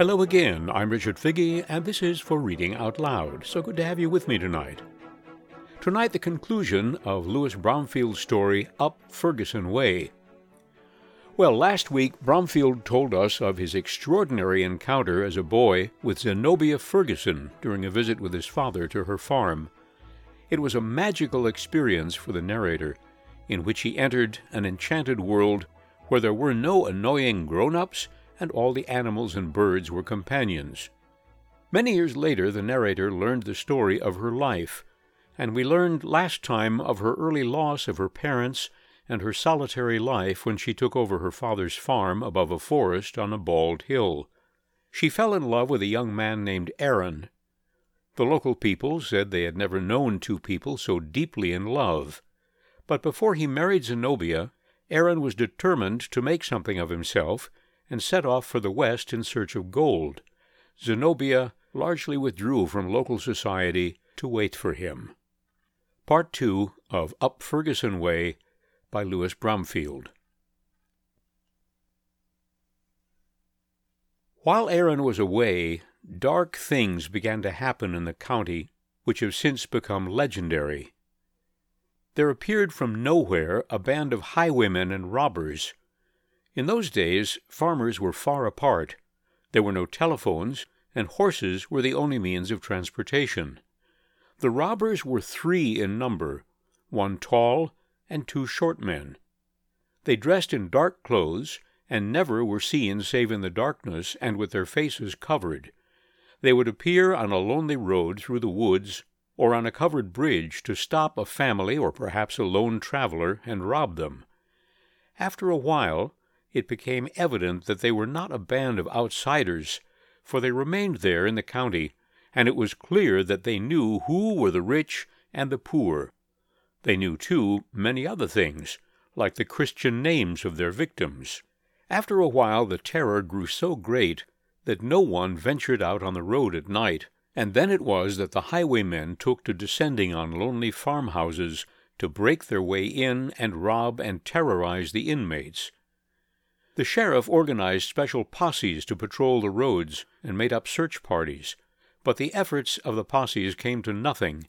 Hello again, I'm Richard Figge, and this is for Reading Out Loud. So good to have you with me tonight. Tonight, the conclusion of Louis Bromfield's story, Up Ferguson Way. Well, last week, Bromfield told us of his extraordinary encounter as a boy with Zenobia Ferguson during a visit with his father to her farm. It was a magical experience for the narrator, in which he entered an enchanted world where there were no annoying grown ups and all the animals and birds were companions. Many years later, the narrator learned the story of her life, and we learned last time of her early loss of her parents and her solitary life when she took over her father's farm above a forest on a bald hill. She fell in love with a young man named Aaron. The local people said they had never known two people so deeply in love. But before he married Zenobia, Aaron was determined to make something of himself and set off for the west in search of gold. Zenobia largely withdrew from local society to wait for him. Part 2 of Up Ferguson Way by Louis Bromfield. While Aaron was away, dark things began to happen in the county which have since become legendary. There appeared from nowhere a band of highwaymen and robbers in those days, farmers were far apart. There were no telephones, and horses were the only means of transportation. The robbers were three in number one tall and two short men. They dressed in dark clothes, and never were seen save in the darkness and with their faces covered. They would appear on a lonely road through the woods or on a covered bridge to stop a family or perhaps a lone traveler and rob them. After a while, it became evident that they were not a band of outsiders, for they remained there in the county, and it was clear that they knew who were the rich and the poor. They knew, too, many other things, like the Christian names of their victims. After a while, the terror grew so great that no one ventured out on the road at night, and then it was that the highwaymen took to descending on lonely farmhouses to break their way in and rob and terrorize the inmates. The sheriff organized special posses to patrol the roads and made up search parties, but the efforts of the posses came to nothing,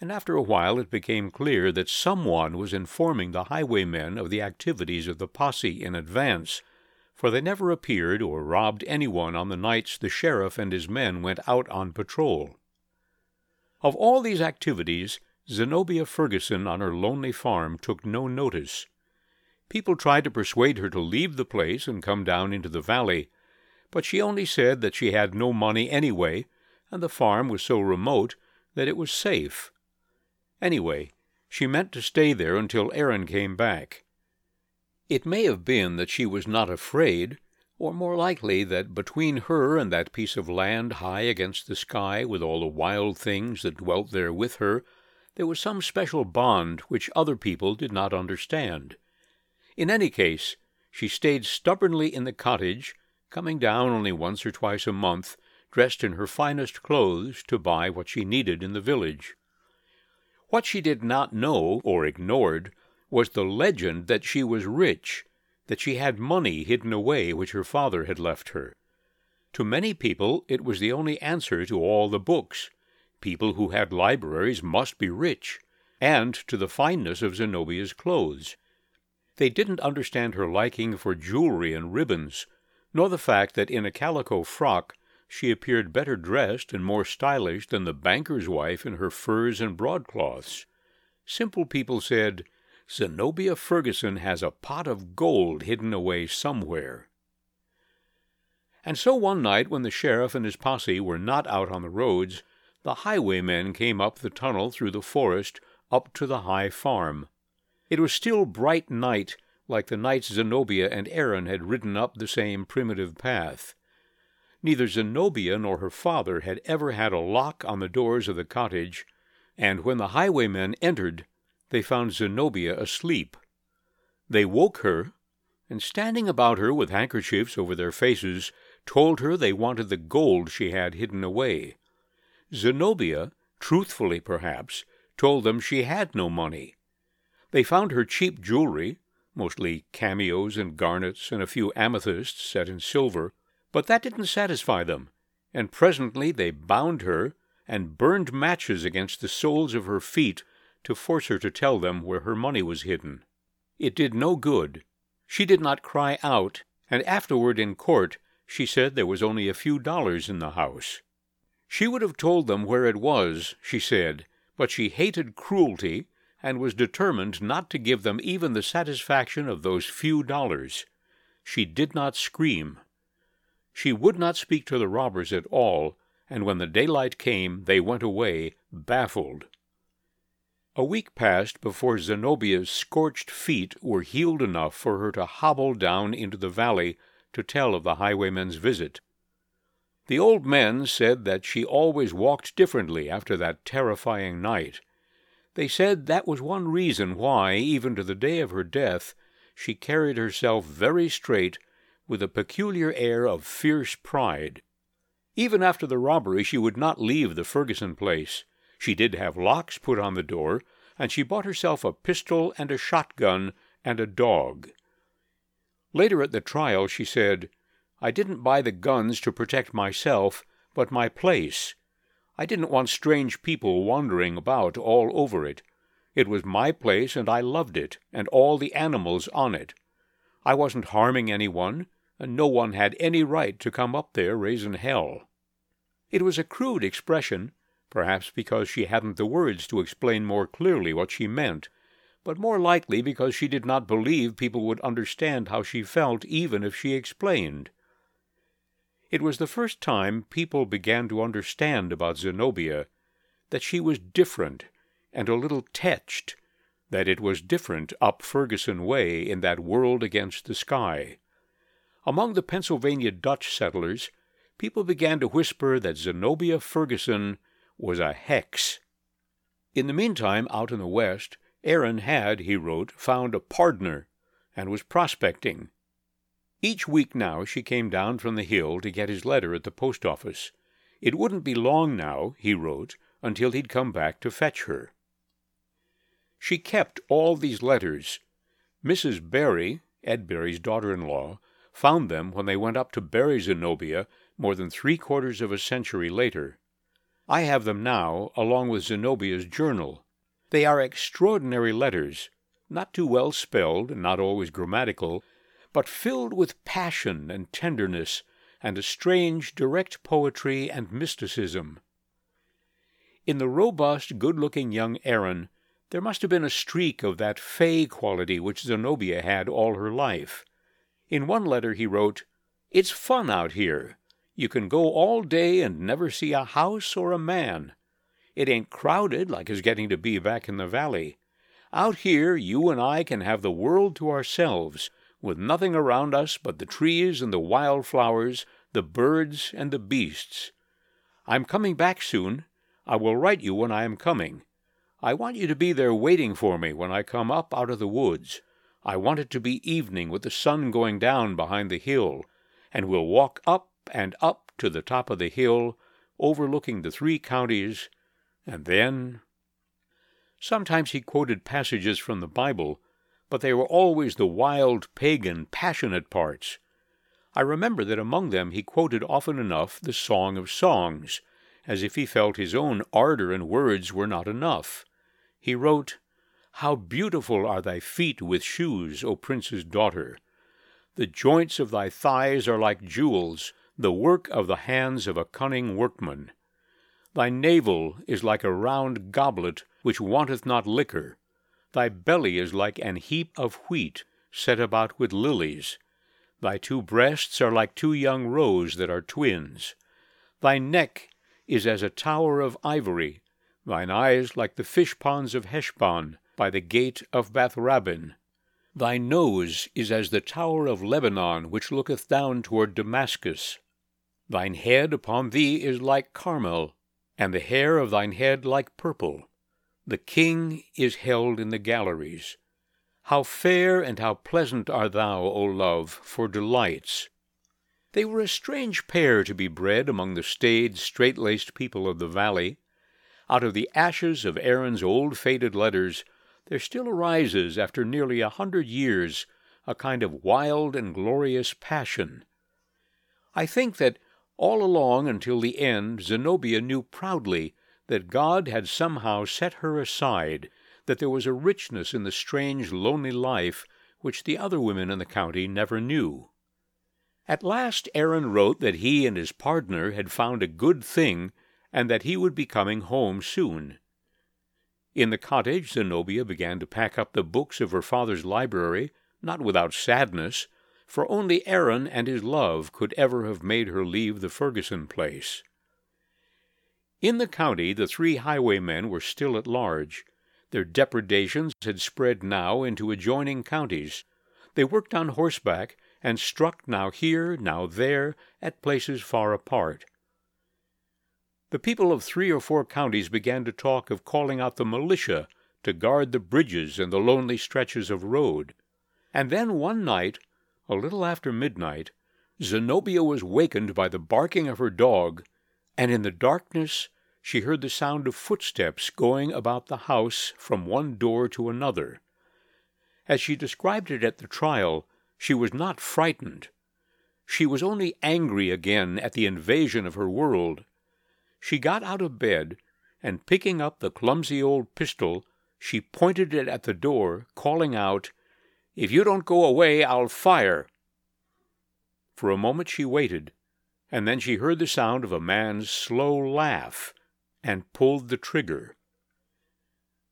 and after a while it became clear that someone was informing the highwaymen of the activities of the posse in advance, for they never appeared or robbed anyone on the nights the sheriff and his men went out on patrol. Of all these activities, Zenobia Ferguson on her lonely farm took no notice. People tried to persuade her to leave the place and come down into the valley, but she only said that she had no money anyway, and the farm was so remote that it was safe. Anyway, she meant to stay there until Aaron came back. It may have been that she was not afraid, or more likely that between her and that piece of land high against the sky with all the wild things that dwelt there with her, there was some special bond which other people did not understand. In any case, she stayed stubbornly in the cottage, coming down only once or twice a month, dressed in her finest clothes, to buy what she needed in the village. What she did not know, or ignored, was the legend that she was rich, that she had money hidden away which her father had left her. To many people it was the only answer to all the books. People who had libraries must be rich, and to the fineness of Zenobia's clothes. They didn't understand her liking for jewelry and ribbons, nor the fact that in a calico frock she appeared better dressed and more stylish than the banker's wife in her furs and broadcloths. Simple people said, Zenobia Ferguson has a pot of gold hidden away somewhere. And so one night, when the sheriff and his posse were not out on the roads, the highwaymen came up the tunnel through the forest up to the high farm. It was still bright night, like the nights Zenobia and Aaron had ridden up the same primitive path. Neither Zenobia nor her father had ever had a lock on the doors of the cottage, and when the highwaymen entered, they found Zenobia asleep. They woke her, and standing about her with handkerchiefs over their faces, told her they wanted the gold she had hidden away. Zenobia, truthfully perhaps, told them she had no money, they found her cheap jewelry, mostly cameos and garnets and a few amethysts set in silver, But that didn't satisfy them, and presently they bound her and burned matches against the soles of her feet to force her to tell them where her money was hidden. It did no good. She did not cry out, and afterward in court she said there was only a few dollars in the house. She would have told them where it was, she said, but she hated cruelty and was determined not to give them even the satisfaction of those few dollars. She did not scream. She would not speak to the robbers at all, and when the daylight came they went away, baffled. A week passed before Zenobia's scorched feet were healed enough for her to hobble down into the valley to tell of the highwayman's visit. The old men said that she always walked differently after that terrifying night. They said that was one reason why, even to the day of her death, she carried herself very straight, with a peculiar air of fierce pride. Even after the robbery, she would not leave the Ferguson place. She did have locks put on the door, and she bought herself a pistol and a shotgun and a dog. Later at the trial, she said, I didn't buy the guns to protect myself, but my place. I didn't want strange people wandering about all over it. It was my place, and I loved it, and all the animals on it. I wasn't harming anyone, and no one had any right to come up there raising hell. It was a crude expression, perhaps because she hadn't the words to explain more clearly what she meant, but more likely because she did not believe people would understand how she felt even if she explained. It was the first time people began to understand about Zenobia that she was different and a little tetched, that it was different up Ferguson Way in that world against the sky. Among the Pennsylvania Dutch settlers, people began to whisper that Zenobia Ferguson was a hex. In the meantime, out in the West, Aaron had, he wrote, found a pardner and was prospecting. Each week now she came down from the hill to get his letter at the post office. It wouldn't be long now, he wrote, until he'd come back to fetch her. She kept all these letters. Mrs. Barry, Ed Barry's daughter in law, found them when they went up to bury Zenobia more than three quarters of a century later. I have them now, along with Zenobia's journal. They are extraordinary letters, not too well spelled, not always grammatical, but filled with passion and tenderness and a strange, direct poetry and mysticism. In the robust, good looking young Aaron, there must have been a streak of that fey quality which Zenobia had all her life. In one letter he wrote, It's fun out here. You can go all day and never see a house or a man. It ain't crowded like it's getting to be back in the valley. Out here, you and I can have the world to ourselves, with nothing around us but the trees and the wild flowers, the birds and the beasts. I'm coming back soon. I will write you when I am coming. I want you to be there waiting for me when I come up out of the woods. I want it to be evening with the sun going down behind the hill, and we'll walk up and up to the top of the hill, overlooking the three counties, and then. Sometimes he quoted passages from the Bible, but they were always the wild, pagan, passionate parts. I remember that among them he quoted often enough the Song of Songs, as if he felt his own ardor and words were not enough. He wrote, How beautiful are thy feet with shoes, O prince's daughter! The joints of thy thighs are like jewels, the work of the hands of a cunning workman. Thy navel is like a round goblet which wanteth not liquor. Thy belly is like an heap of wheat set about with lilies. Thy two breasts are like two young roes that are twins. Thy neck is as a tower of ivory, thine eyes like the fish ponds of Heshbon by the gate of Bath-rabbim. Thy nose is as the tower of Lebanon which looketh down toward Damascus. Thine head upon thee is like Carmel, and the hair of thine head like purple. The king is held in the galleries. How fair and how pleasant art thou, O love, for delights! They were a strange pair to be bred among the staid, straight laced people of the valley. Out of the ashes of Aaron's old faded letters, there still arises, after nearly a hundred years, a kind of wild and glorious passion I think that all along until the end Zenobia knew proudly that God had somehow set her aside, that there was a richness in the strange, lonely life which the other women in the county never knew. At last Aaron wrote that he and his partner had found a good thing and that he would be coming home soon. In the cottage, Zenobia began to pack up the books of her father's library, not without sadness, for only Aaron and his love could ever have made her leave the Ferguson place. In the county, the three highwaymen were still at large. Their depredations had spread now into adjoining counties. They worked on horseback and struck now here, now there, at places far apart. The people of three or four counties began to talk of calling out the militia to guard the bridges and the lonely stretches of road. And then one night, a little after midnight, Zenobia was wakened by the barking of her dog, and in the darkness she heard the sound of footsteps going about the house from one door to another. As she described it at the trial, she was not frightened. She was only angry again at the invasion of her world she got out of bed, and picking up the clumsy old pistol, she pointed it at the door, calling out, If you don't go away, I'll fire. For a moment she waited, and then she heard the sound of a man's slow laugh, and pulled the trigger.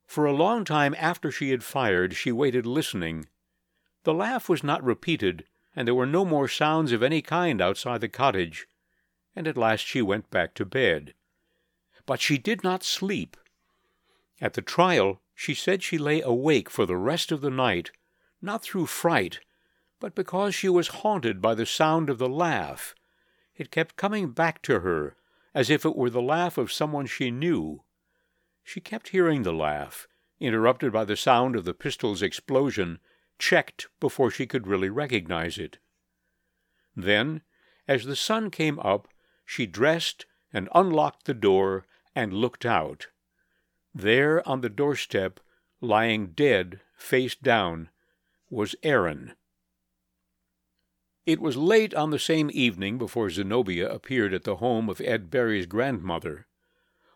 For a long time after she had fired, she waited listening. The laugh was not repeated, and there were no more sounds of any kind outside the cottage, and at last she went back to bed but she did not sleep. At the trial, she said she lay awake for the rest of the night, not through fright, but because she was haunted by the sound of the laugh. It kept coming back to her, as if it were the laugh of someone she knew. She kept hearing the laugh, interrupted by the sound of the pistol's explosion, checked before she could really recognize it. Then, as the sun came up, she dressed and unlocked the door and looked out. There on the doorstep, lying dead, face down, was Aaron. It was late on the same evening before Zenobia appeared at the home of Ed Berry's grandmother.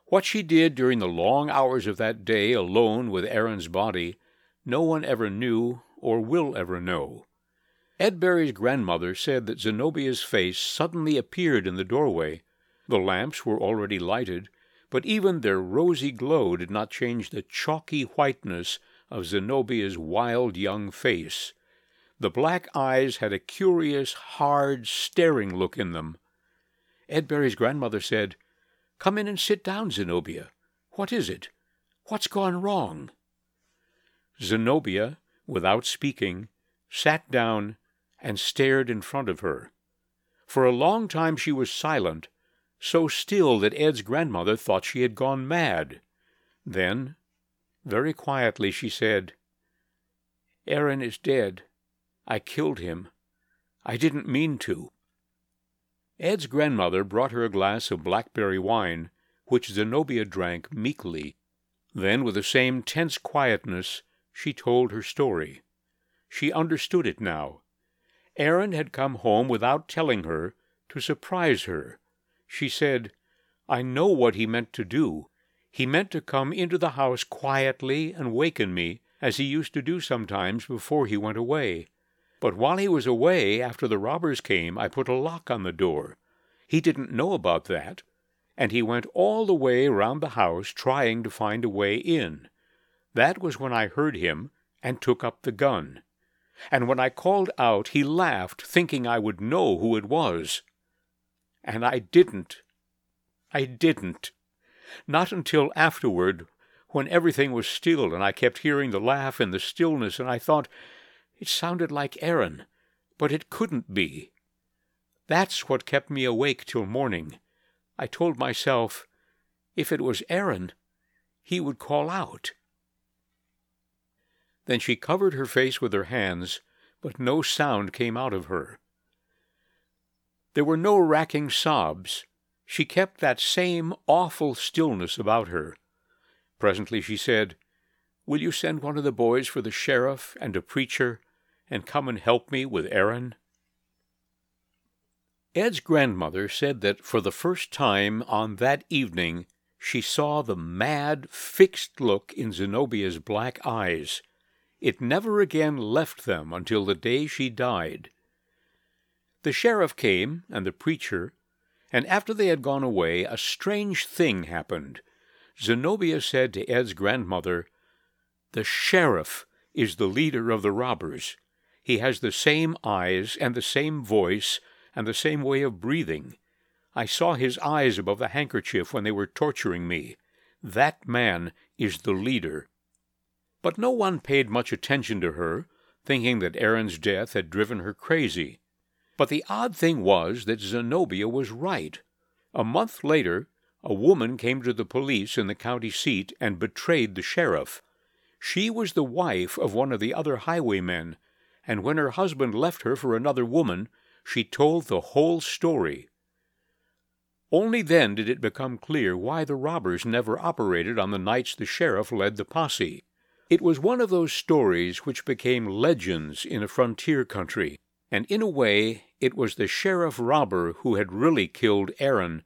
What she did during the long hours of that day alone with Aaron's body, no one ever knew or will ever know. Ed Berry's grandmother said that Zenobia's face suddenly appeared in the doorway. The lamps were already lighted, but even their rosy glow did not change the chalky whiteness of Zenobia's wild young face. The black eyes had a curious, hard, staring look in them. Ed Berry's grandmother said, Come in and sit down, Zenobia. What is it? What's gone wrong? Zenobia, without speaking, sat down and stared in front of her. For a long time she was silent, so still that Ed's grandmother thought she had gone mad. Then, very quietly, she said, Aaron is dead. I killed him. I didn't mean to. Ed's grandmother brought her a glass of blackberry wine, which Zenobia drank meekly. Then, with the same tense quietness, she told her story. She understood it now. Aaron had come home without telling her, to surprise her, she said, I know what he meant to do. He meant to come into the house quietly and waken me, as he used to do sometimes before he went away. But while he was away, after the robbers came, I put a lock on the door. He didn't know about that, and he went all the way round the house trying to find a way in. That was when I heard him and took up the gun. And when I called out, he laughed, thinking I would know who it was. And I didn't. I didn't. Not until afterward, when everything was still and I kept hearing the laugh in the stillness, and I thought it sounded like Aaron, but it couldn't be. That's what kept me awake till morning. I told myself, if it was Aaron, he would call out. Then she covered her face with her hands, but no sound came out of her. There were no racking sobs. She kept that same awful stillness about her. Presently she said, Will you send one of the boys for the sheriff and a preacher, and come and help me with Aaron? Ed's grandmother said that for the first time on that evening she saw the mad, fixed look in Zenobia's black eyes. It never again left them until the day she died. The sheriff came, and the preacher, and after they had gone away, a strange thing happened. Zenobia said to Ed's grandmother, The sheriff is the leader of the robbers. He has the same eyes and the same voice and the same way of breathing. I saw his eyes above the handkerchief when they were torturing me. That man is the leader. But no one paid much attention to her, thinking that Aaron's death had driven her crazy. But the odd thing was that Zenobia was right. A month later, a woman came to the police in the county seat and betrayed the sheriff. She was the wife of one of the other highwaymen, and when her husband left her for another woman, she told the whole story. Only then did it become clear why the robbers never operated on the nights the sheriff led the posse. It was one of those stories which became legends in a frontier country, and in a way it was the sheriff robber who had really killed Aaron,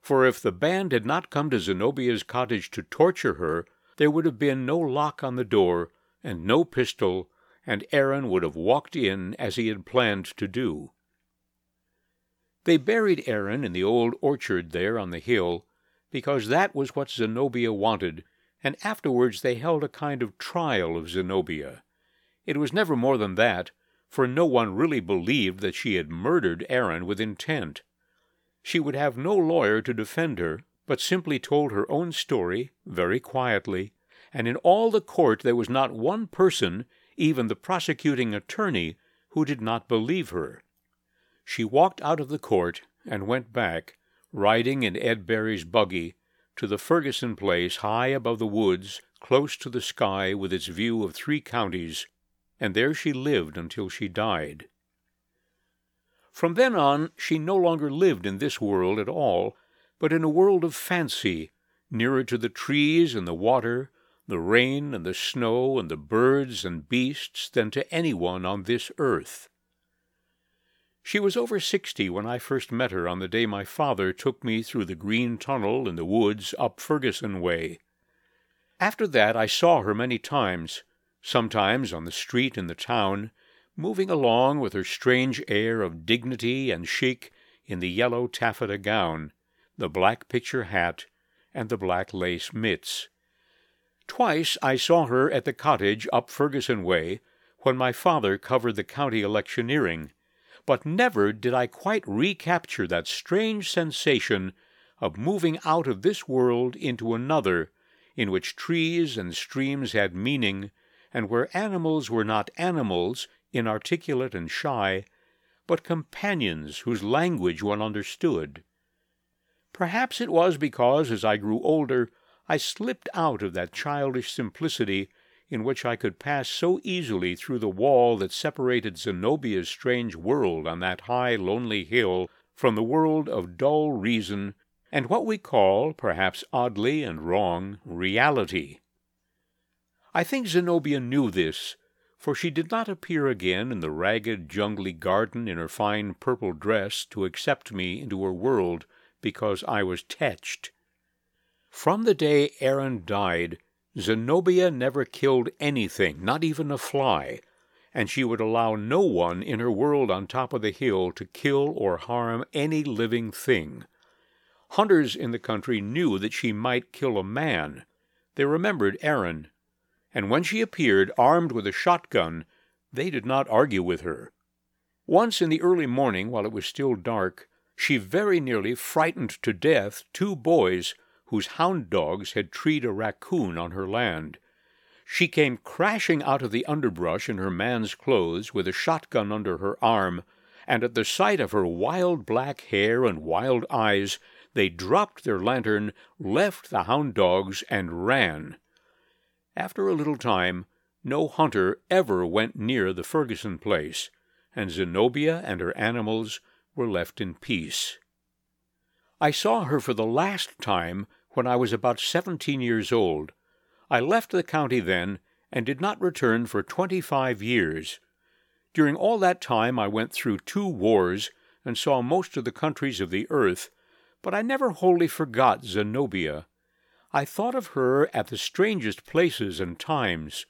for if the band had not come to Zenobia's cottage to torture her, there would have been no lock on the door and no pistol, and Aaron would have walked in as he had planned to do. They buried Aaron in the old orchard there on the hill, because that was what Zenobia wanted, and afterwards they held a kind of trial of Zenobia. It was never more than that, for no one really believed that she had murdered Aaron with intent. She would have no lawyer to defend her, but simply told her own story very quietly, and in all the court there was not one person, even the prosecuting attorney, who did not believe her. She walked out of the court and went back, riding in Ed Barry's buggy, to the Ferguson place high above the woods, close to the sky with its view of three counties and there she lived until she died. From then on, she no longer lived in this world at all, but in a world of fancy, nearer to the trees and the water, the rain and the snow and the birds and beasts than to anyone on this earth. She was over sixty when I first met her on the day my father took me through the green tunnel in the woods up Ferguson way. After that I saw her many times, sometimes on the street in the town, moving along with her strange air of dignity and chic in the yellow taffeta gown, the black picture hat, and the black lace mitts. Twice I saw her at the cottage up Ferguson Way when my father covered the county electioneering, but never did I quite recapture that strange sensation of moving out of this world into another in which trees and streams had meaning and where animals were not animals, inarticulate and shy, but companions whose language one understood. Perhaps it was because, as I grew older, I slipped out of that childish simplicity in which I could pass so easily through the wall that separated Zenobia's strange world on that high, lonely hill from the world of dull reason and what we call, perhaps oddly and wrong, reality. I think Zenobia knew this, for she did not appear again in the ragged, jungly garden in her fine purple dress to accept me into her world because I was tetched. From the day Aaron died, Zenobia never killed anything, not even a fly, and she would allow no one in her world on top of the hill to kill or harm any living thing. Hunters in the country knew that she might kill a man. They remembered Aaron and when she appeared armed with a shotgun, they did not argue with her. Once in the early morning, while it was still dark, she very nearly frightened to death two boys whose hound dogs had treed a raccoon on her land. She came crashing out of the underbrush in her man's clothes with a shotgun under her arm, and at the sight of her wild black hair and wild eyes, they dropped their lantern, left the hound dogs, and ran. After a little time, no hunter ever went near the Ferguson place, and Zenobia and her animals were left in peace. I saw her for the last time when I was about seventeen years old. I left the county then and did not return for twenty five years. During all that time I went through two wars, and saw most of the countries of the earth, but I never wholly forgot Zenobia. I thought of her at the strangest places and times.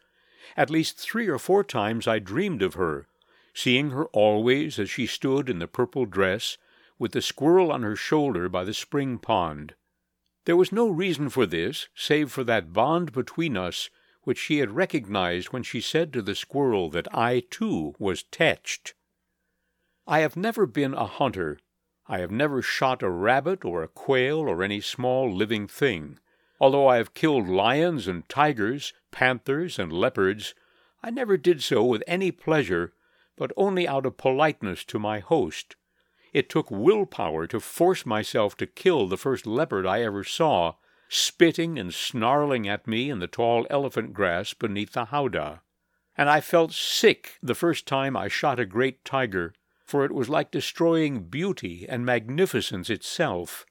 At least three or four times I dreamed of her, seeing her always as she stood in the purple dress, with the squirrel on her shoulder by the spring pond. There was no reason for this, save for that bond between us which she had recognized when she said to the squirrel that I, too, was tetched. I have never been a hunter. I have never shot a rabbit or a quail or any small living thing. Although I have killed lions and tigers, panthers and leopards, I never did so with any pleasure, but only out of politeness to my host. It took willpower to force myself to kill the first leopard I ever saw, spitting and snarling at me in the tall elephant grass beneath the howdah. And I felt sick the first time I shot a great tiger, for it was like destroying beauty and magnificence itself.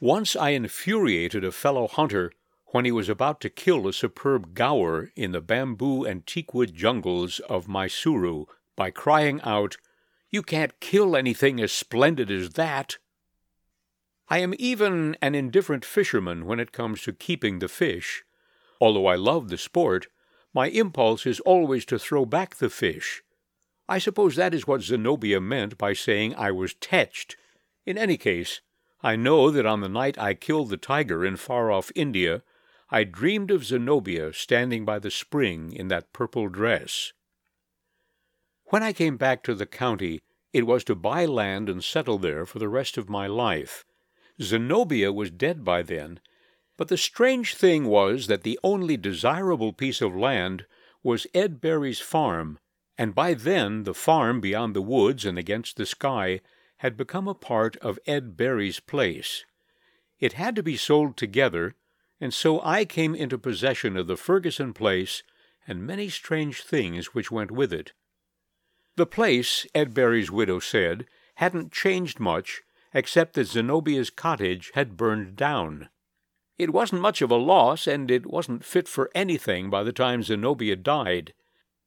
Once I infuriated a fellow hunter when he was about to kill a superb gaur in the bamboo and teakwood jungles of Mysore by crying out, You can't kill anything as splendid as that. I am even an indifferent fisherman when it comes to keeping the fish. Although I love the sport, my impulse is always to throw back the fish. I suppose that is what Zenobia meant by saying I was tetched. In any case, I know that on the night I killed the tiger in far off India, I dreamed of Zenobia standing by the spring in that purple dress. When I came back to the county, it was to buy land and settle there for the rest of my life. Zenobia was dead by then, but the strange thing was that the only desirable piece of land was Ed Berry's farm, and by then the farm beyond the woods and against the sky had become a part of Ed Berry's place. It had to be sold together, and so I came into possession of the Ferguson place and many strange things which went with it. The place, Ed Berry's widow said, hadn't changed much except that Zenobia's cottage had burned down. It wasn't much of a loss, and it wasn't fit for anything by the time Zenobia died.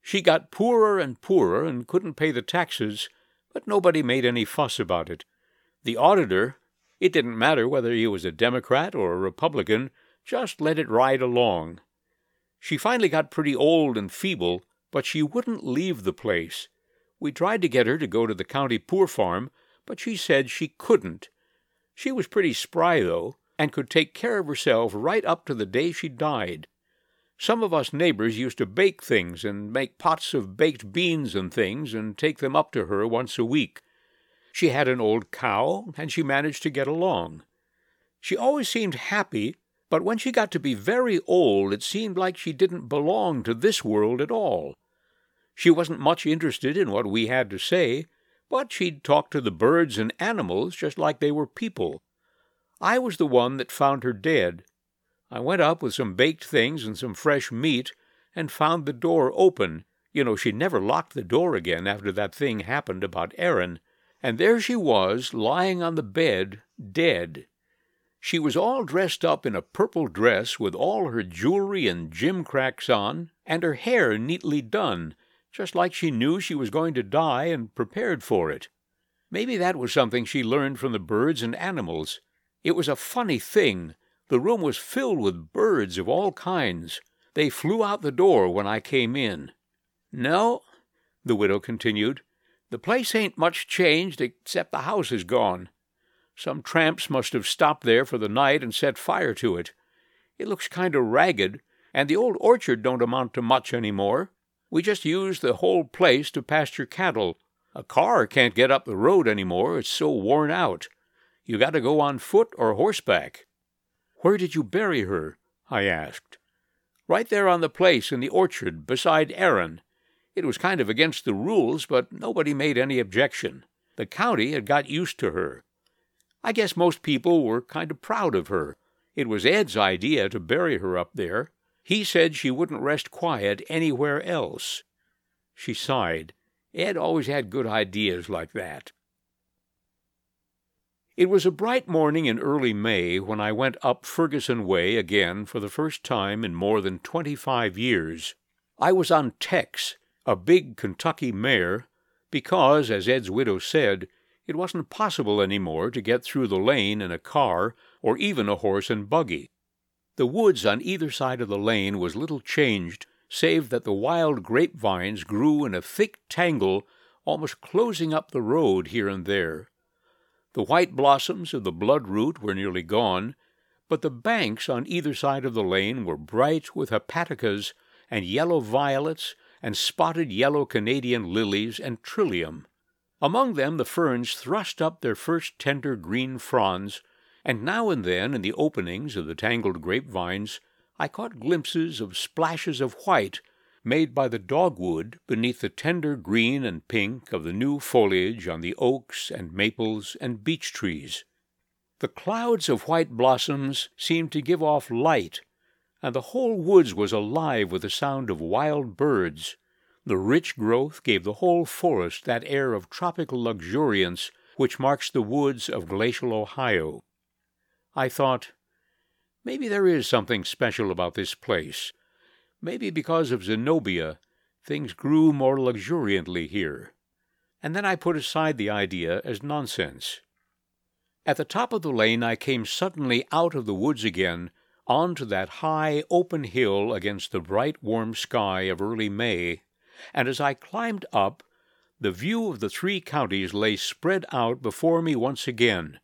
She got poorer and poorer and couldn't pay the taxes, but nobody made any fuss about it. The auditor, it didn't matter whether he was a Democrat or a Republican, just let it ride along. She finally got pretty old and feeble, but she wouldn't leave the place. We tried to get her to go to the county poor farm, but she said she couldn't. She was pretty spry, though, and could take care of herself right up to the day she died. Some of us neighbors used to bake things and make pots of baked beans and things and take them up to her once a week. She had an old cow, and she managed to get along. She always seemed happy, but when she got to be very old, it seemed like she didn't belong to this world at all. She wasn't much interested in what we had to say, but she'd talk to the birds and animals just like they were people. I was the one that found her dead. I went up with some baked things and some fresh meat and found the door open. You know, she never locked the door again after that thing happened about Aaron. And there she was, lying on the bed, dead. She was all dressed up in a purple dress with all her jewelry and gimcracks on, and her hair neatly done, just like she knew she was going to die and prepared for it. Maybe that was something she learned from the birds and animals. It was a funny thing. The room was filled with birds of all kinds. They flew out the door when I came in. No, the widow continued, the place ain't much changed except the house is gone. Some tramps must have stopped there for the night and set fire to it. It looks kind of ragged, and the old orchard don't amount to much any more. We just use the whole place to pasture cattle. A car can't get up the road any more, it's so worn out. You got to go on foot or horseback. Where did you bury her? I asked. Right there on the place in the orchard, beside Aaron. It was kind of against the rules, but nobody made any objection. The county had got used to her. I guess most people were kind of proud of her. It was Ed's idea to bury her up there, he said she wouldn't rest quiet anywhere else. She sighed. Ed always had good ideas like that. It was a bright morning in early May when I went up Ferguson Way again for the first time in more than twenty five years. I was on Tex, a big Kentucky mare, because, as Ed's widow said, It wasn't possible any more to get through the lane in a car or even a horse and buggy. The woods on either side of the lane was little changed, save that the wild grapevines grew in a thick tangle, almost closing up the road here and there. The white blossoms of the bloodroot were nearly gone, but the banks on either side of the lane were bright with hepaticas and yellow violets and spotted yellow Canadian lilies and trillium. Among them the ferns thrust up their first tender green fronds, and now and then in the openings of the tangled grapevines I caught glimpses of splashes of white made by the dogwood beneath the tender green and pink of the new foliage on the oaks and maples and beech trees. The clouds of white blossoms seemed to give off light, and the whole woods was alive with the sound of wild birds the rich growth gave the whole forest that air of tropical luxuriance which marks the woods of glacial Ohio. I thought, maybe there is something special about this place. Maybe because of Zenobia, things grew more luxuriantly here. And then I put aside the idea as nonsense. At the top of the lane I came suddenly out of the woods again onto that high, open hill against the bright, warm sky of early May and as I climbed up, the view of the three counties lay spread out before me once again,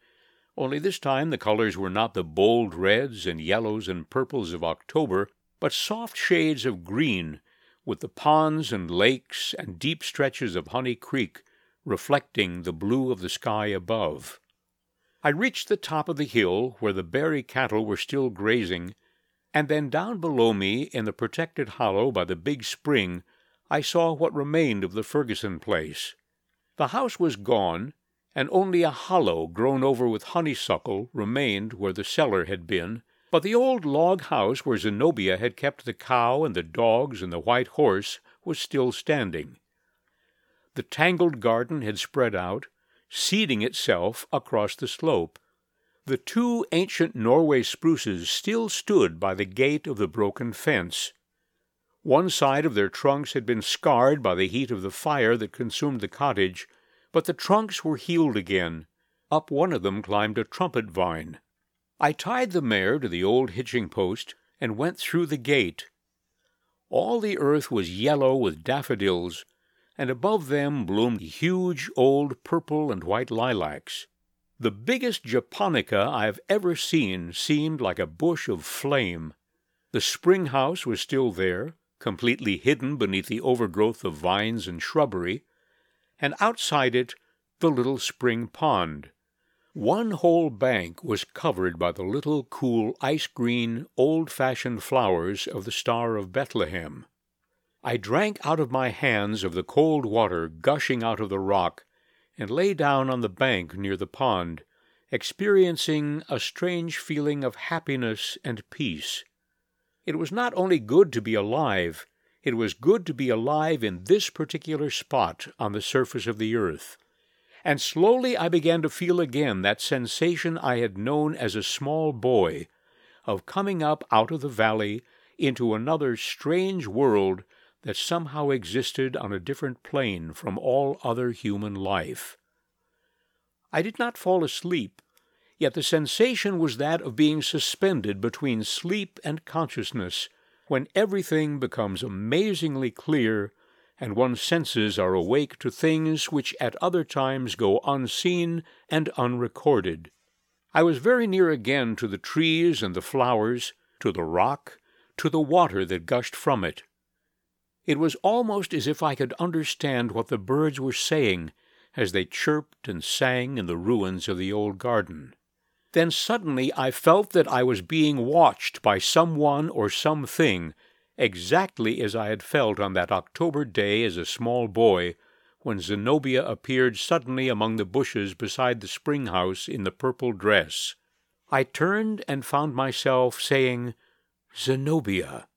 only this time the colors were not the bold reds and yellows and purples of October, but soft shades of green, with the ponds and lakes and deep stretches of Honey Creek reflecting the blue of the sky above. I reached the top of the hill where the Barry cattle were still grazing, and then down below me in the protected hollow by the big spring I saw what remained of the Ferguson place. The house was gone, and only a hollow grown over with honeysuckle remained where the cellar had been, but the old log house where Zenobia had kept the cow and the dogs and the white horse was still standing. The tangled garden had spread out, seeding itself across the slope. The two ancient Norway spruces still stood by the gate of the broken fence, one side of their trunks had been scarred by the heat of the fire that consumed the cottage, but the trunks were healed again. Up one of them climbed a trumpet vine. I tied the mare to the old hitching post and went through the gate. All the earth was yellow with daffodils, and above them bloomed huge old purple and white lilacs. The biggest japonica I have ever seen seemed like a bush of flame. The spring house was still there, completely hidden beneath the overgrowth of vines and shrubbery, and outside it the little spring pond. One whole bank was covered by the little cool ice green, old fashioned flowers of the Star of Bethlehem. I drank out of my hands of the cold water gushing out of the rock, and lay down on the bank near the pond, experiencing a strange feeling of happiness and peace. It was not only good to be alive, it was good to be alive in this particular spot on the surface of the earth. And slowly I began to feel again that sensation I had known as a small boy of coming up out of the valley into another strange world that somehow existed on a different plane from all other human life. I did not fall asleep Yet the sensation was that of being suspended between sleep and consciousness, when everything becomes amazingly clear and one's senses are awake to things which at other times go unseen and unrecorded. I was very near again to the trees and the flowers, to the rock, to the water that gushed from it. It was almost as if I could understand what the birds were saying as they chirped and sang in the ruins of the old garden. Then suddenly I felt that I was being watched by someone or something, exactly as I had felt on that October day as a small boy, when Zenobia appeared suddenly among the bushes beside the spring house in the purple dress. I turned and found myself saying, Zenobia.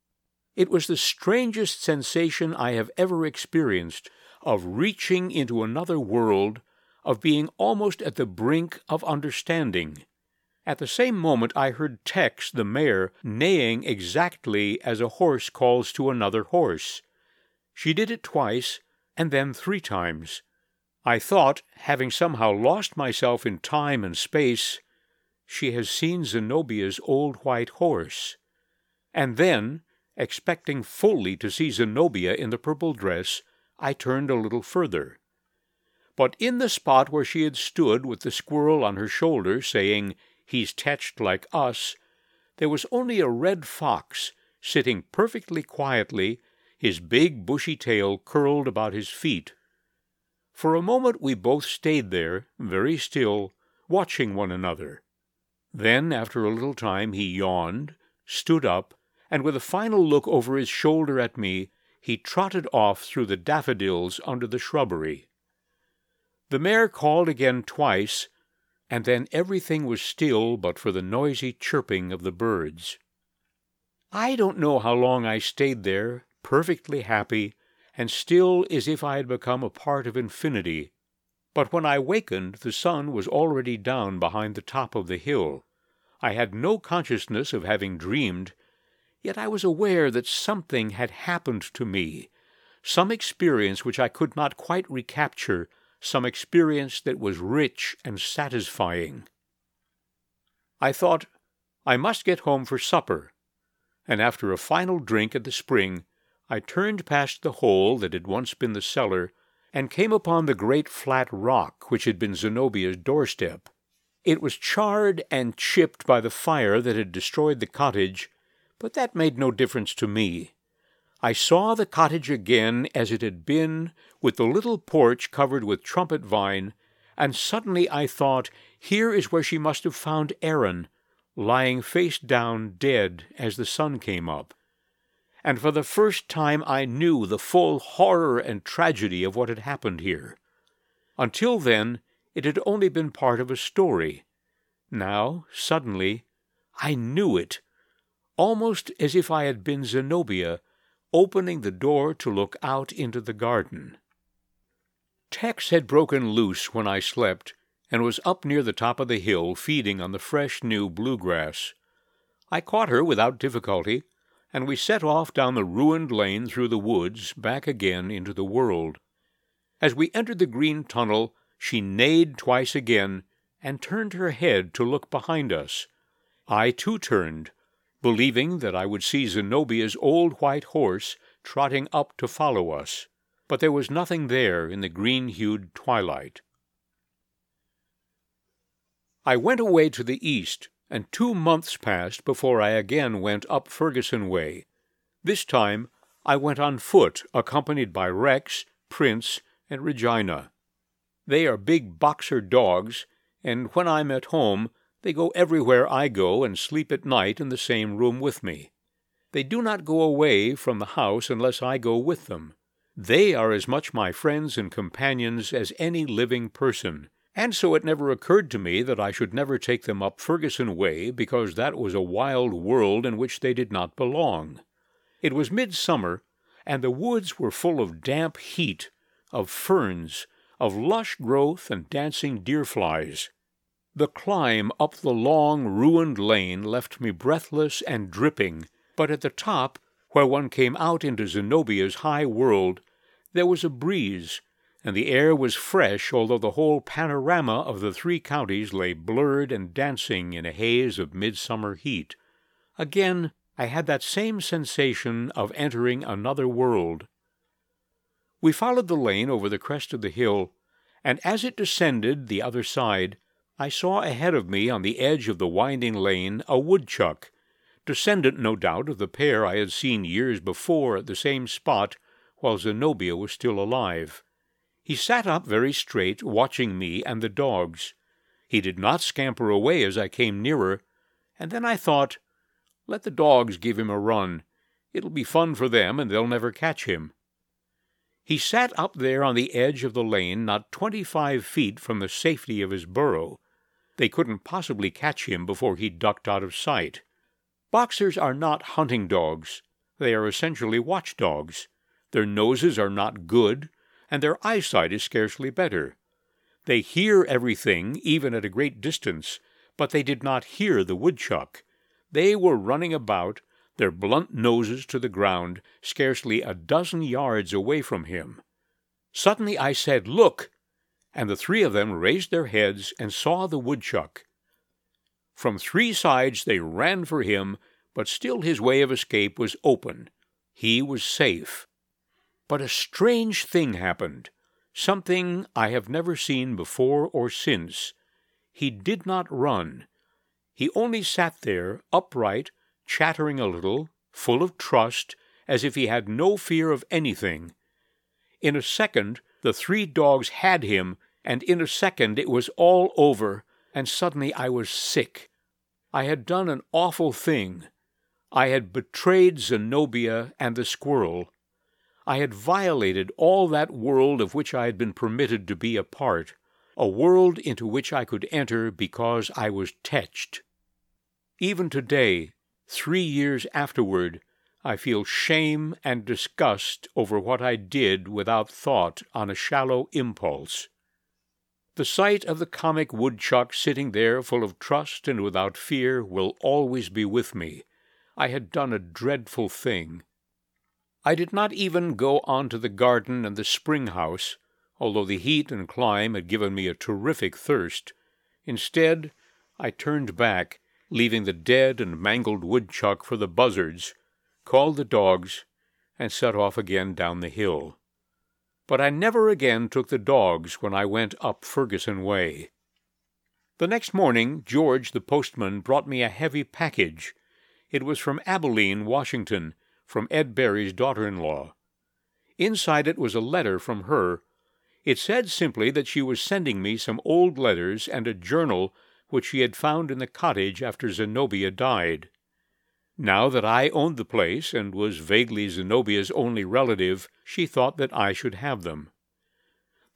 It was the strangest sensation I have ever experienced of reaching into another world, of being almost at the brink of understanding. At the same moment I heard Tex, the mare, neighing exactly as a horse calls to another horse. She did it twice, and then three times. I thought, having somehow lost myself in time and space, she has seen Zenobia's old white horse. And then, expecting fully to see Zenobia in the purple dress, I turned a little further. But in the spot where she had stood with the squirrel on her shoulder, saying, He's tetched like us, there was only a red fox sitting perfectly quietly, his big bushy tail curled about his feet. For a moment we both stayed there, very still, watching one another. Then, after a little time, he yawned, stood up, and with a final look over his shoulder at me, he trotted off through the daffodils under the shrubbery. The mare called again twice, and then everything was still but for the noisy chirping of the birds. I don't know how long I stayed there, perfectly happy, and still as if I had become a part of infinity. But when I wakened, the sun was already down behind the top of the hill. I had no consciousness of having dreamed, yet I was aware that something had happened to me, some experience which I could not quite recapture, some experience that was rich and satisfying. I thought, I must get home for supper, and after a final drink at the spring, I turned past the hole that had once been the cellar and came upon the great flat rock which had been Zenobia's doorstep. It was charred and chipped by the fire that had destroyed the cottage, but that made no difference to me. I saw the cottage again as it had been, with the little porch covered with trumpet vine, and suddenly I thought, here is where she must have found Aaron, lying face down dead as the sun came up. And for the first time I knew the full horror and tragedy of what had happened here. Until then, it had only been part of a story. Now, suddenly, I knew it, almost as if I had been Zenobia, opening the door to look out into the garden. Tex had broken loose when I slept, and was up near the top of the hill feeding on the fresh new bluegrass. I caught her without difficulty, and we set off down the ruined lane through the woods back again into the world. As we entered the green tunnel, she neighed twice again and turned her head to look behind us. I too turned, believing that I would see Zenobia's old white horse trotting up to follow us, but there was nothing there in the green hued twilight. I went away to the east, and two months passed before I again went up Ferguson way. This time I went on foot, accompanied by Rex, Prince, and Regina. They are big boxer dogs, and when I'm at home, they go everywhere I go and sleep at night in the same room with me. They do not go away from the house unless I go with them. They are as much my friends and companions as any living person, and so it never occurred to me that I should never take them up Ferguson Way because that was a wild world in which they did not belong. It was midsummer, and the woods were full of damp heat, of ferns, of lush growth and dancing deer flies. The climb up the long, ruined lane left me breathless and dripping, but at the top, where one came out into Zenobia's high world, there was a breeze and the air was fresh, although the whole panorama of the three counties lay blurred and dancing in a haze of midsummer heat. Again, I had that same sensation of entering another world. We followed the lane over the crest of the hill, and as it descended the other side, I saw ahead of me on the edge of the winding lane a woodchuck, descendant, no doubt, of the pair I had seen years before at the same spot while Zenobia was still alive. He sat up very straight, watching me and the dogs. He did not scamper away as I came nearer, and then I thought, let the dogs give him a run. It'll be fun for them, and they'll never catch him. He sat up there on the edge of the lane, not twenty-five feet from the safety of his burrow. They couldn't possibly catch him before he ducked out of sight. Boxers are not hunting dogs. They are essentially watchdogs. Their noses are not good, and their eyesight is scarcely better. They hear everything, even at a great distance, but they did not hear the woodchuck. They were running about, their blunt noses to the ground, scarcely a dozen yards away from him. Suddenly I said, Look! And the three of them raised their heads and saw the woodchuck. From three sides they ran for him, but still his way of escape was open. He was safe. But a strange thing happened, something I have never seen before or since. He did not run. He only sat there, upright, chattering a little, full of trust, as if he had no fear of anything. In a second, the three dogs had him, and in a second it was all over, and suddenly I was sick. I had done an awful thing. I had betrayed Zenobia and the squirrel. I had violated all that world of which I had been permitted to be a part, a world into which I could enter because I was tetched. Even today, three years afterward, I feel shame and disgust over what I did without thought on a shallow impulse. The sight of the comic woodchuck sitting there full of trust and without fear will always be with me. I had done a dreadful thing. I did not even go on to the garden and the spring house, although the heat and climb had given me a terrific thirst. Instead, I turned back, leaving the dead and mangled woodchuck for the buzzards, called the dogs, and set off again down the hill. But I never again took the dogs when I went up Ferguson Way. The next morning, George the postman brought me a heavy package. It was from Abilene, Washington, from Ed Berry's daughter in law. Inside it was a letter from her. It said simply that she was sending me some old letters and a journal which she had found in the cottage after Zenobia died. Now that I owned the place and was vaguely Zenobia's only relative, she thought that I should have them.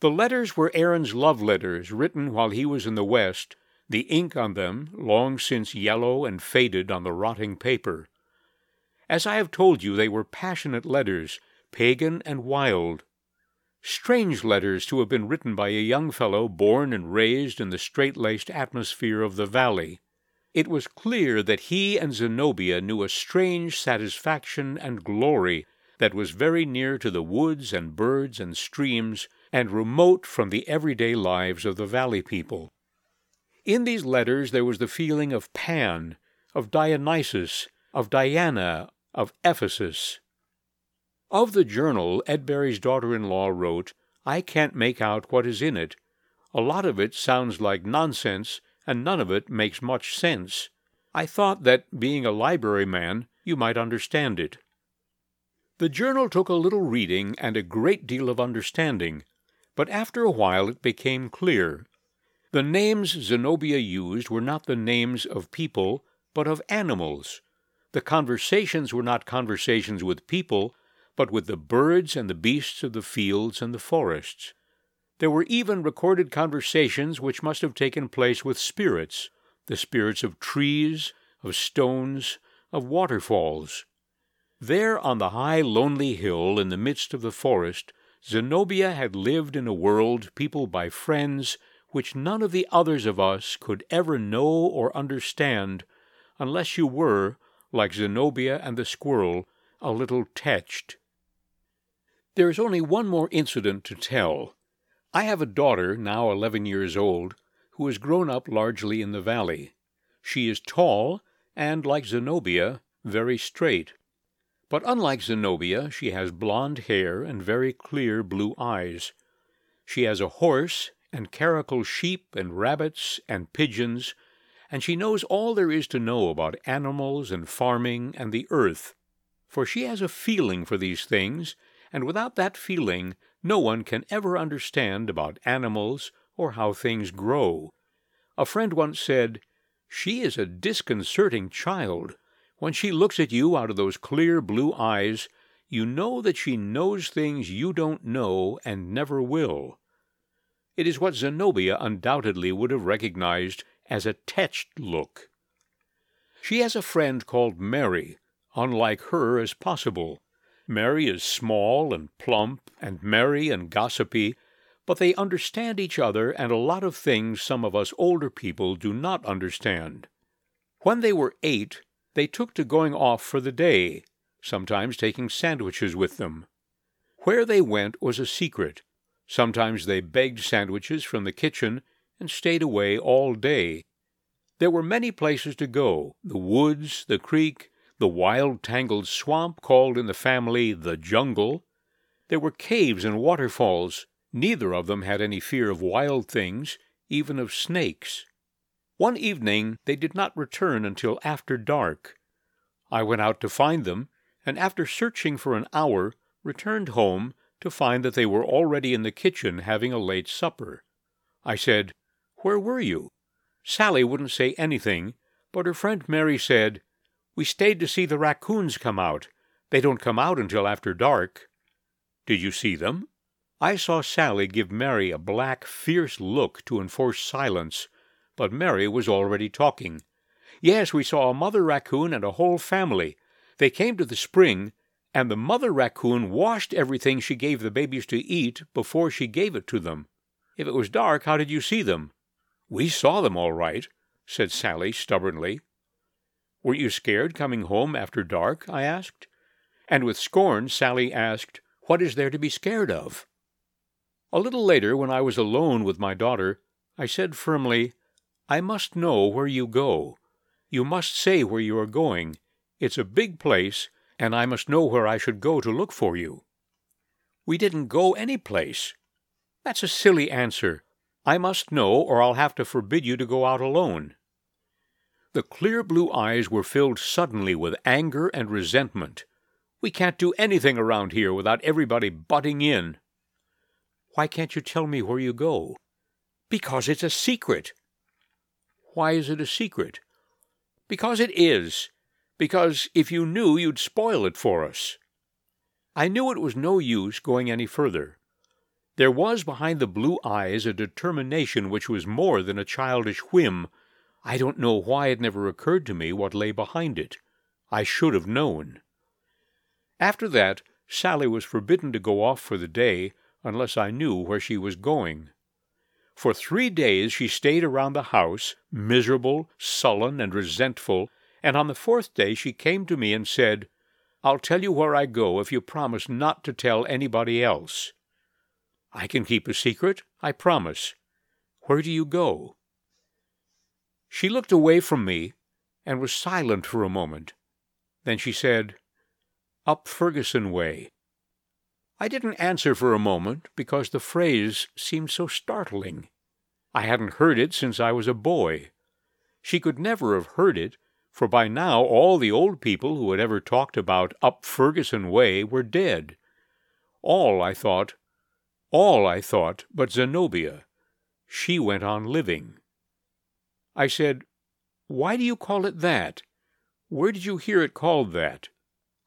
The letters were Aaron's love letters, written while he was in the West, the ink on them long since yellow and faded on the rotting paper. As I have told you, they were passionate letters, pagan and wild. Strange letters to have been written by a young fellow born and raised in the straight laced atmosphere of the valley. It was clear that he and Zenobia knew a strange satisfaction and glory that was very near to the woods and birds and streams and remote from the everyday lives of the valley people. In these letters there was the feeling of Pan, of Dionysus, of Diana, of Ephesus. Of the journal, Ed Berry's daughter in law wrote, I can't make out what is in it. A lot of it sounds like nonsense and none of it makes much sense. I thought that, being a library man, you might understand it. The journal took a little reading and a great deal of understanding, but after a while it became clear. The names Zenobia used were not the names of people, but of animals. The conversations were not conversations with people, but with the birds and the beasts of the fields and the forests. There were even recorded conversations which must have taken place with spirits, the spirits of trees, of stones, of waterfalls. There on the high, lonely hill in the midst of the forest, Zenobia had lived in a world peopled by friends which none of the others of us could ever know or understand unless you were, like Zenobia and the squirrel, a little tetched. There is only one more incident to tell. I have a daughter, now eleven years old, who has grown up largely in the valley. She is tall and, like Zenobia, very straight. But unlike Zenobia, she has blond hair and very clear blue eyes. She has a horse and karakul sheep and rabbits and pigeons, and she knows all there is to know about animals and farming and the earth. For she has a feeling for these things, and without that feeling no one can ever understand about animals or how things grow. A friend once said, She is a disconcerting child. When she looks at you out of those clear blue eyes, you know that she knows things you don't know and never will. It is what Zenobia undoubtedly would have recognized as a tetched look. She has a friend called Mary, unlike her as possible. Mary is small and plump and merry and gossipy, but they understand each other and a lot of things some of us older people do not understand. When they were eight, they took to going off for the day, sometimes taking sandwiches with them. Where they went was a secret. Sometimes they begged sandwiches from the kitchen and stayed away all day. There were many places to go the woods, the creek, the wild tangled swamp called in the family the jungle. There were caves and waterfalls. Neither of them had any fear of wild things, even of snakes. One evening they did not return until after dark. I went out to find them, and after searching for an hour, returned home to find that they were already in the kitchen having a late supper. I said, Where were you? Sally wouldn't say anything, but her friend Mary said, We stayed to see the raccoons come out. They don't come out until after dark. Did you see them? I saw Sally give Mary a black, fierce look to enforce silence, but Mary was already talking. Yes, we saw a mother raccoon and a whole family. They came to the spring, and the mother raccoon washed everything she gave the babies to eat before she gave it to them. If it was dark, how did you see them? We saw them all right, said Sally stubbornly. Were you scared coming home after dark? I asked. And with scorn, Sally asked, What is there to be scared of? A little later, when I was alone with my daughter, I said firmly, I must know where you go. You must say where you are going. It's a big place, and I must know where I should go to look for you. We didn't go any place. That's a silly answer. I must know, or I'll have to forbid you to go out alone. The clear blue eyes were filled suddenly with anger and resentment. We can't do anything around here without everybody butting in. Why can't you tell me where you go? Because it's a secret. Why is it a secret? Because it is because if you knew, you'd spoil it for us. I knew it was no use going any further. There was behind the blue eyes a determination which was more than a childish whim. I don't know why it never occurred to me what lay behind it. I should have known. After that, Sally was forbidden to go off for the day unless I knew where she was going. For three days she stayed around the house, miserable, sullen, and resentful, and on the fourth day she came to me and said, I'll tell you where I go if you promise not to tell anybody else. I can keep a secret, I promise. Where do you go? She looked away from me and was silent for a moment. Then she said, Up Ferguson way. I didn't answer for a moment because the phrase seemed so startling. I hadn't heard it since I was a boy. She could never have heard it for by now all the old people who had ever talked about up Ferguson Way were dead. All, I thought, all, I thought, but Zenobia. She went on living. I said, Why do you call it that? Where did you hear it called that?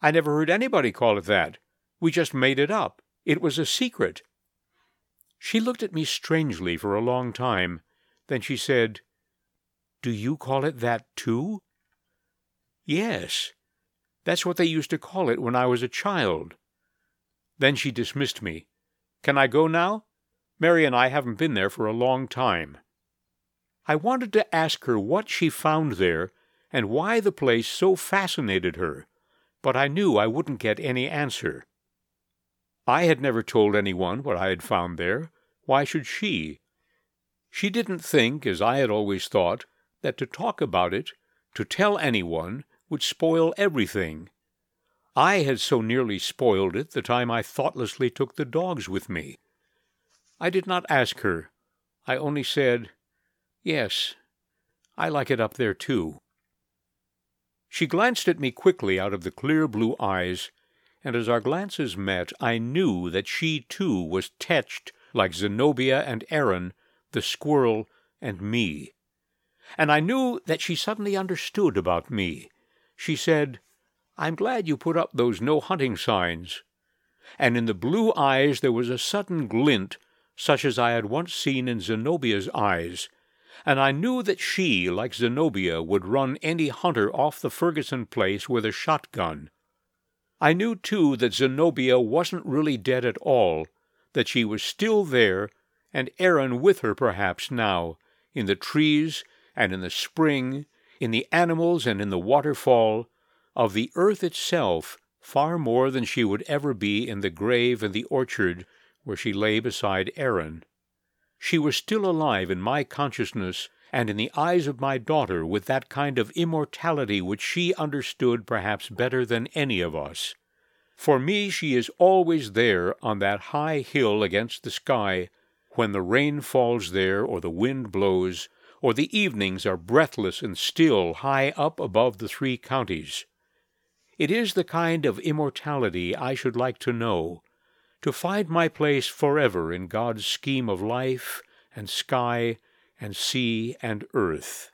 I never heard anybody call it that. We just made it up. It was a secret. She looked at me strangely for a long time. Then she said, Do you call it that too? Yes, that's what they used to call it when I was a child. Then she dismissed me. Can I go now? Mary and I haven't been there for a long time. I wanted to ask her what she found there and why the place so fascinated her, but I knew I wouldn't get any answer. I had never told anyone what I had found there. Why should she? She didn't think, as I had always thought, that to talk about it, to tell anyone, would spoil everything. I had so nearly spoiled it the time I thoughtlessly took the dogs with me. I did not ask her. I only said, Yes, I like it up there too. She glanced at me quickly out of the clear blue eyes, and as our glances met, I knew that she too was touched like Zenobia and Aaron, the squirrel, and me. And I knew that she suddenly understood about me she said, I'm glad you put up those no hunting signs. And in the blue eyes there was a sudden glint, such as I had once seen in Zenobia's eyes, and I knew that she, like Zenobia, would run any hunter off the Ferguson place with a shotgun. I knew, too, that Zenobia wasn't really dead at all, that she was still there, and Aaron with her perhaps now, in the trees and in the spring in the animals and in the waterfall, of the earth itself far more than she would ever be in the grave and the orchard where she lay beside Aaron. She was still alive in my consciousness and in the eyes of my daughter with that kind of immortality which she understood perhaps better than any of us. For me, she is always there on that high hill against the sky when the rain falls there or the wind blows, or the evenings are breathless and still high up above the three counties. It is the kind of immortality I should like to know, to find my place forever in God's scheme of life and sky and sea and earth.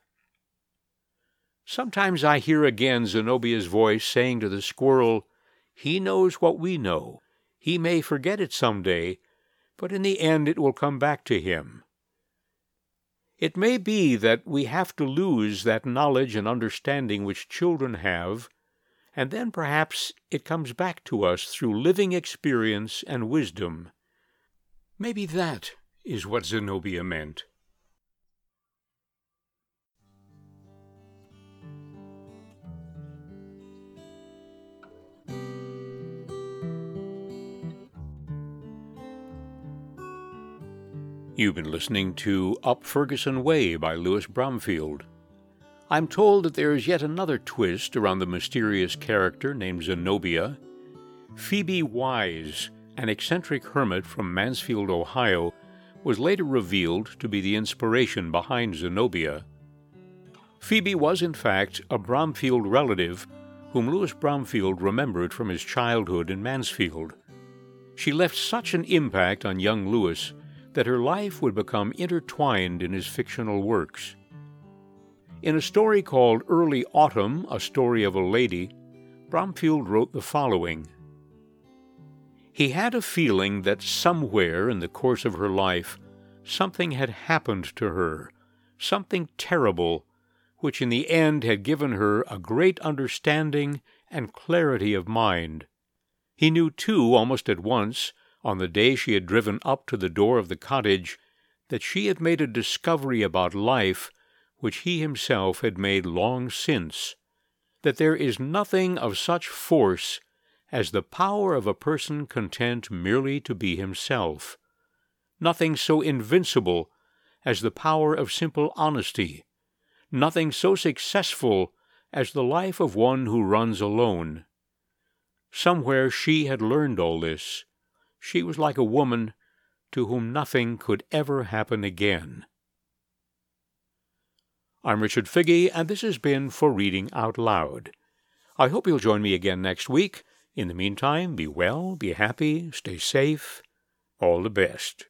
Sometimes I hear again Zenobia's voice saying to the squirrel, He knows what we know. He may forget it some day, but in the end it will come back to him. It may be that we have to lose that knowledge and understanding which children have, and then perhaps it comes back to us through living experience and wisdom. Maybe that is what Zenobia meant. You've been listening to Up Ferguson Way by Louis Bromfield. I'm told that there is yet another twist around the mysterious character named Zenobia. Phoebe Wise, an eccentric hermit from Mansfield, Ohio, was later revealed to be the inspiration behind Zenobia. Phoebe was, in fact, a Bromfield relative whom Louis Bromfield remembered from his childhood in Mansfield. She left such an impact on young Louis that her life would become intertwined in his fictional works. In a story called Early Autumn, A Story of a Lady, Bromfield wrote the following He had a feeling that somewhere in the course of her life something had happened to her, something terrible, which in the end had given her a great understanding and clarity of mind. He knew, too, almost at once, on the day she had driven up to the door of the cottage, that she had made a discovery about life which he himself had made long since, that there is nothing of such force as the power of a person content merely to be himself, nothing so invincible as the power of simple honesty, nothing so successful as the life of one who runs alone. Somewhere she had learned all this, she was like a woman to whom nothing could ever happen again. I'm Richard Figge, and this has been For Reading Out Loud. I hope you'll join me again next week. In the meantime, be well, be happy, stay safe. All the best.